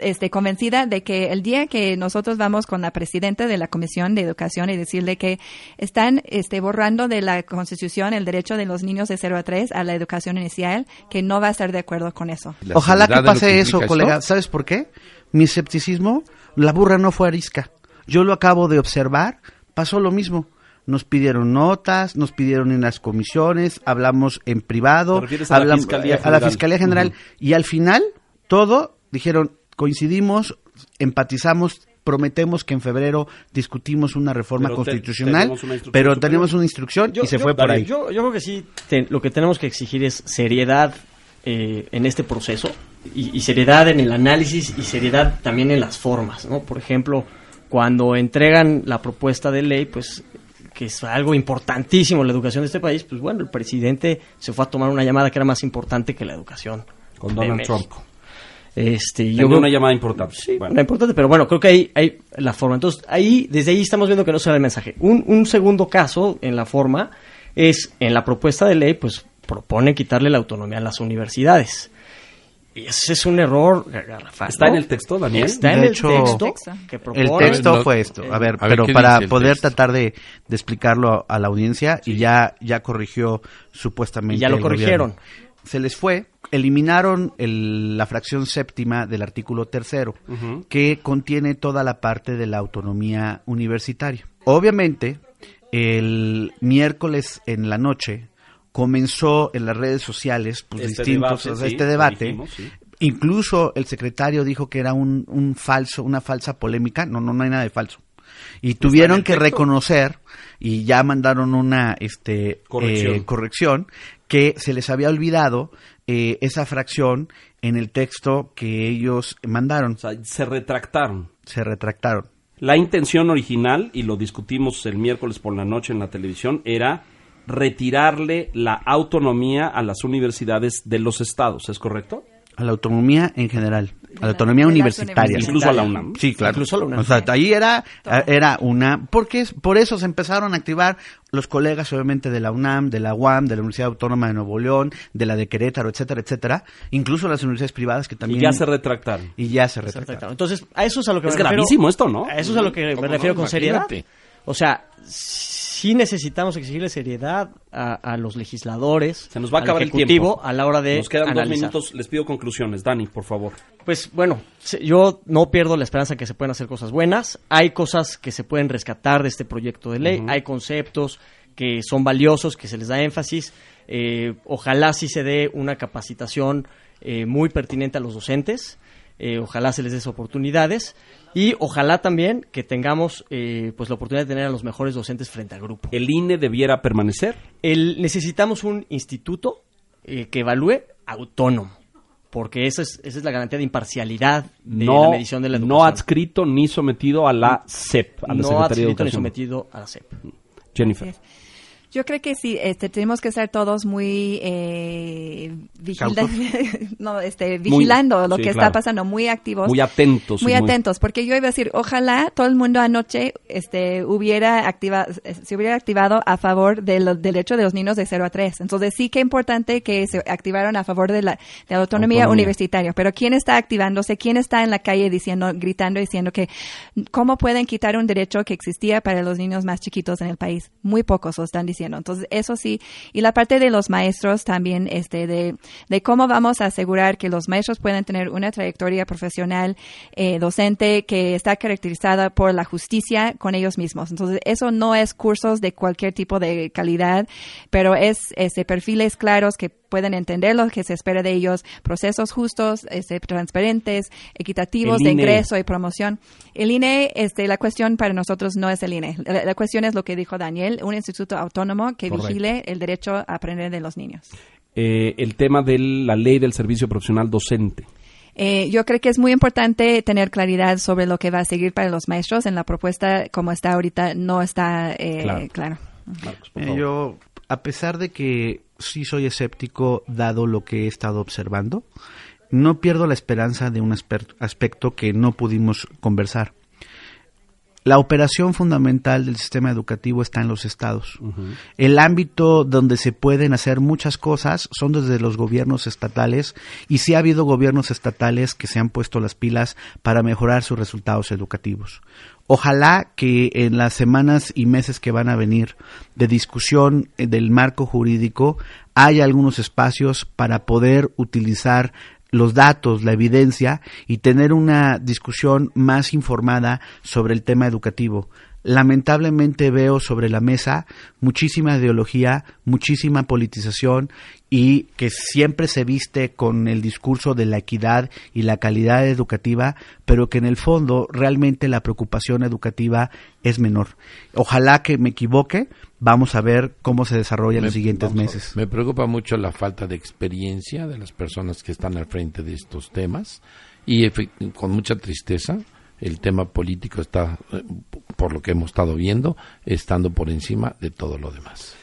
este, convencida de que el día que nosotros vamos con la presidenta de la Comisión de Educación y decirle que están este, borrando de la Constitución el derecho de los niños de 0 a 3 a la educación inicial, que no va a estar de acuerdo con eso. Ojalá que pase eso, colega. ¿Sabes por qué? Mi escepticismo, la burra no fue arisca. Yo lo acabo de observar, pasó lo mismo nos pidieron notas, nos pidieron en las comisiones, hablamos en privado, a, la Fiscalía a la Fiscalía General y al final todo dijeron coincidimos, empatizamos, prometemos que en febrero discutimos una reforma constitucional, pero tenemos una instrucción y se fue por ahí. Yo, creo que sí, lo que tenemos que exigir es seriedad eh, en este proceso y, seriedad en el análisis y seriedad también en las formas, ¿no? Por ejemplo, cuando entregan la propuesta de ley, pues que es algo importantísimo la educación de este país, pues bueno, el presidente se fue a tomar una llamada que era más importante que la educación. Con Donald Trump. Este, yo una llamada importante. Sí, una importante, pero bueno, creo que ahí hay la forma. Entonces, ahí, desde ahí estamos viendo que no se da el mensaje. Un, un segundo caso en la forma es, en la propuesta de ley, pues propone quitarle la autonomía a las universidades. Y ese es un error ¿Está en el texto, Daniel? Está en el texto. Que propone, el texto fue esto. A ver, pero para poder tratar de, de, explicarlo a la audiencia, y ya, ya corrigió supuestamente. Y ya lo corrigieron se les fue, eliminaron la fracción séptima del artículo tercero, que contiene toda la parte de la autonomía universitaria. Obviamente, el miércoles en la noche comenzó en las redes sociales pues, este distintos debate, este debate. Incluso el secretario dijo que era un, un, falso, una falsa polémica. No, no, no hay nada de falso. Y tuvieron que reconocer y ya mandaron una este, corrección. corrección que se les había olvidado eh, esa fracción en el texto que ellos mandaron. O sea, se retractaron. Se retractaron. La intención original, y lo discutimos el miércoles por la noche en la televisión, era retirarle la autonomía a las universidades de los estados, ¿es correcto? A la autonomía en general, a la autonomía universitaria. Incluso a la UNAM. Sí, claro. Incluso a la UNAM. O sea, ahí era, era una... Porque por eso se empezaron a activar los colegas, obviamente, de la UNAM, de la UAM, de la Universidad Autónoma de Nuevo León, de la de Querétaro, etcétera, etcétera. Incluso las universidades privadas que también... Y ya se retractaron. Y ya se retractaron. Entonces, a eso es a lo que es gravísimo esto, ¿no? A eso es a lo que me refiero con seriedad. O sea, sí necesitamos exigirle seriedad a, los legisladores, Se nos va a acabar el tiempo. a la hora de Nos quedan dos minutos, les pido conclusiones. Dani, por favor. Pues bueno, yo no pierdo la esperanza que se pueden hacer cosas buenas. Hay cosas que se pueden rescatar de este proyecto de ley, hay conceptos que son valiosos, que se les da énfasis. Eh, ojalá sí se dé una capacitación eh, muy pertinente a los docentes. Eh, ojalá se les dé oportunidades y ojalá también que tengamos eh, pues la oportunidad de tener a los mejores docentes frente al grupo. ¿El INE debiera permanecer? El, necesitamos un instituto eh, que evalúe autónomo porque esa es, esa es la garantía de imparcialidad de la medición de la educación. No adscrito ni sometido a la CEP, a la no adscrito ni sometido a la CEP. Jennifer. Yo creo que sí, este, tenemos que ser todos muy eh, no, este, vigilando lo que está pasando, muy activos. Muy atentos. Muy, atentos, porque yo iba a decir, ojalá todo el mundo anoche este, hubiera activado, se hubiera activado a favor del derecho de los niños de 0 a 3. Entonces sí que es importante que se activaron a favor de la, de la autonomía, universitaria. Pero ¿quién está activándose? ¿Quién está en la calle diciendo, gritando, diciendo que cómo pueden quitar un derecho que existía para los niños más chiquitos en el país? Muy pocos lo están diciendo. Entonces, eso sí. Y la parte de los maestros también, este, de, de cómo vamos a asegurar que los maestros puedan tener una trayectoria profesional eh, docente que está caracterizada por la justicia con ellos mismos. Entonces, eso no es cursos de cualquier tipo de calidad, pero es este, perfiles claros que pueden entender lo que se espera de ellos, procesos justos, este, transparentes, equitativos de ingreso y promoción. El INE, este, la cuestión para nosotros no es el INE. La, cuestión es lo que dijo Daniel, un instituto autónomo que vigile el derecho a aprender de los niños. Eh, el tema de la ley del servicio profesional docente. Eh, yo creo que es muy importante tener claridad sobre lo que va a seguir para los maestros. En la propuesta, como está ahorita, no está eh, claro. yo, a pesar de que sí soy escéptico dado lo que he estado observando. No pierdo la esperanza de un aspecto que no pudimos conversar. La operación fundamental del sistema educativo está en los estados. El ámbito donde se pueden hacer muchas cosas son desde los gobiernos estatales y sí ha habido gobiernos estatales que se han puesto las pilas para mejorar sus resultados educativos. Ojalá que en las semanas y meses que van a venir de discusión eh, del marco jurídico haya algunos espacios para poder utilizar los datos, la evidencia y tener una discusión más informada sobre el tema educativo lamentablemente veo sobre la mesa muchísima ideología, muchísima politización y que siempre se viste con el discurso de la equidad y la calidad educativa, pero que en el fondo realmente la preocupación educativa es menor. Ojalá que me equivoque, vamos a ver cómo se desarrolla en los siguientes meses. Me preocupa mucho la falta de experiencia de las personas que están al frente de estos temas y con mucha tristeza el tema político está, eh, por lo que hemos estado viendo, estando por encima de todo lo demás.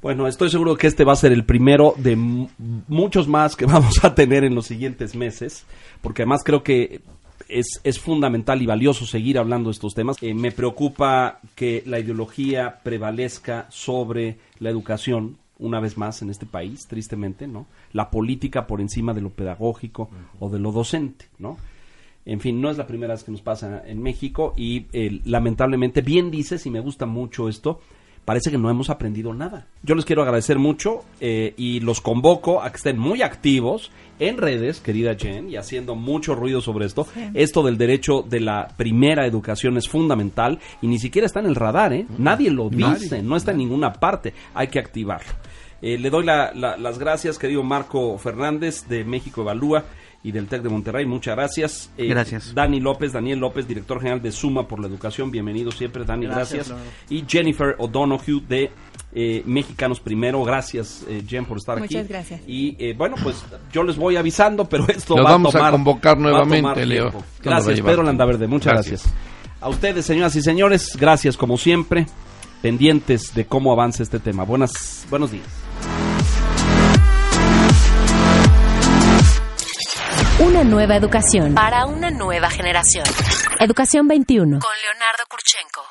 Bueno, estoy seguro que este va a ser el primero de muchos más que vamos a tener en los siguientes meses, porque además creo que es, es fundamental y valioso seguir hablando de estos temas. Eh, me preocupa que la ideología prevalezca sobre la educación, una vez más en este país, tristemente, ¿no? La política por encima de lo pedagógico o de lo docente, ¿no? En fin, no es la primera vez que nos pasa en México y eh, lamentablemente, bien dices, y me gusta mucho esto, parece que no hemos aprendido nada. Yo les quiero agradecer mucho eh, y los convoco a que estén muy activos en redes, querida Jen, y haciendo mucho ruido sobre esto. Esto del derecho de la primera educación es fundamental y ni siquiera está en el radar, ¿eh? Nadie lo dice, no está en ninguna parte. Hay que activarlo. Eh, le doy las gracias, querido Marco Fernández de México Evalúa y del TEC de Monterrey. Muchas gracias. Eh, gracias. Dani López, Daniel López, director general de Suma por la Educación. Bienvenido siempre, Dani. Gracias. Y Jennifer O'Donoghue de eh, Mexicanos Primero. Gracias, eh, Jen, por estar aquí. Muchas gracias. Y bueno, pues yo les voy avisando, pero esto va vamos a, tomar, a convocar nuevamente, Leo. Gracias, Pedro Landaverde. Muchas gracias. gracias. A ustedes, señoras y señores, gracias como siempre. Pendientes de cómo avanza este tema. Buenas, buenos días. Una nueva educación para una nueva generación. Educación 21. Con Leonardo Kurchenko.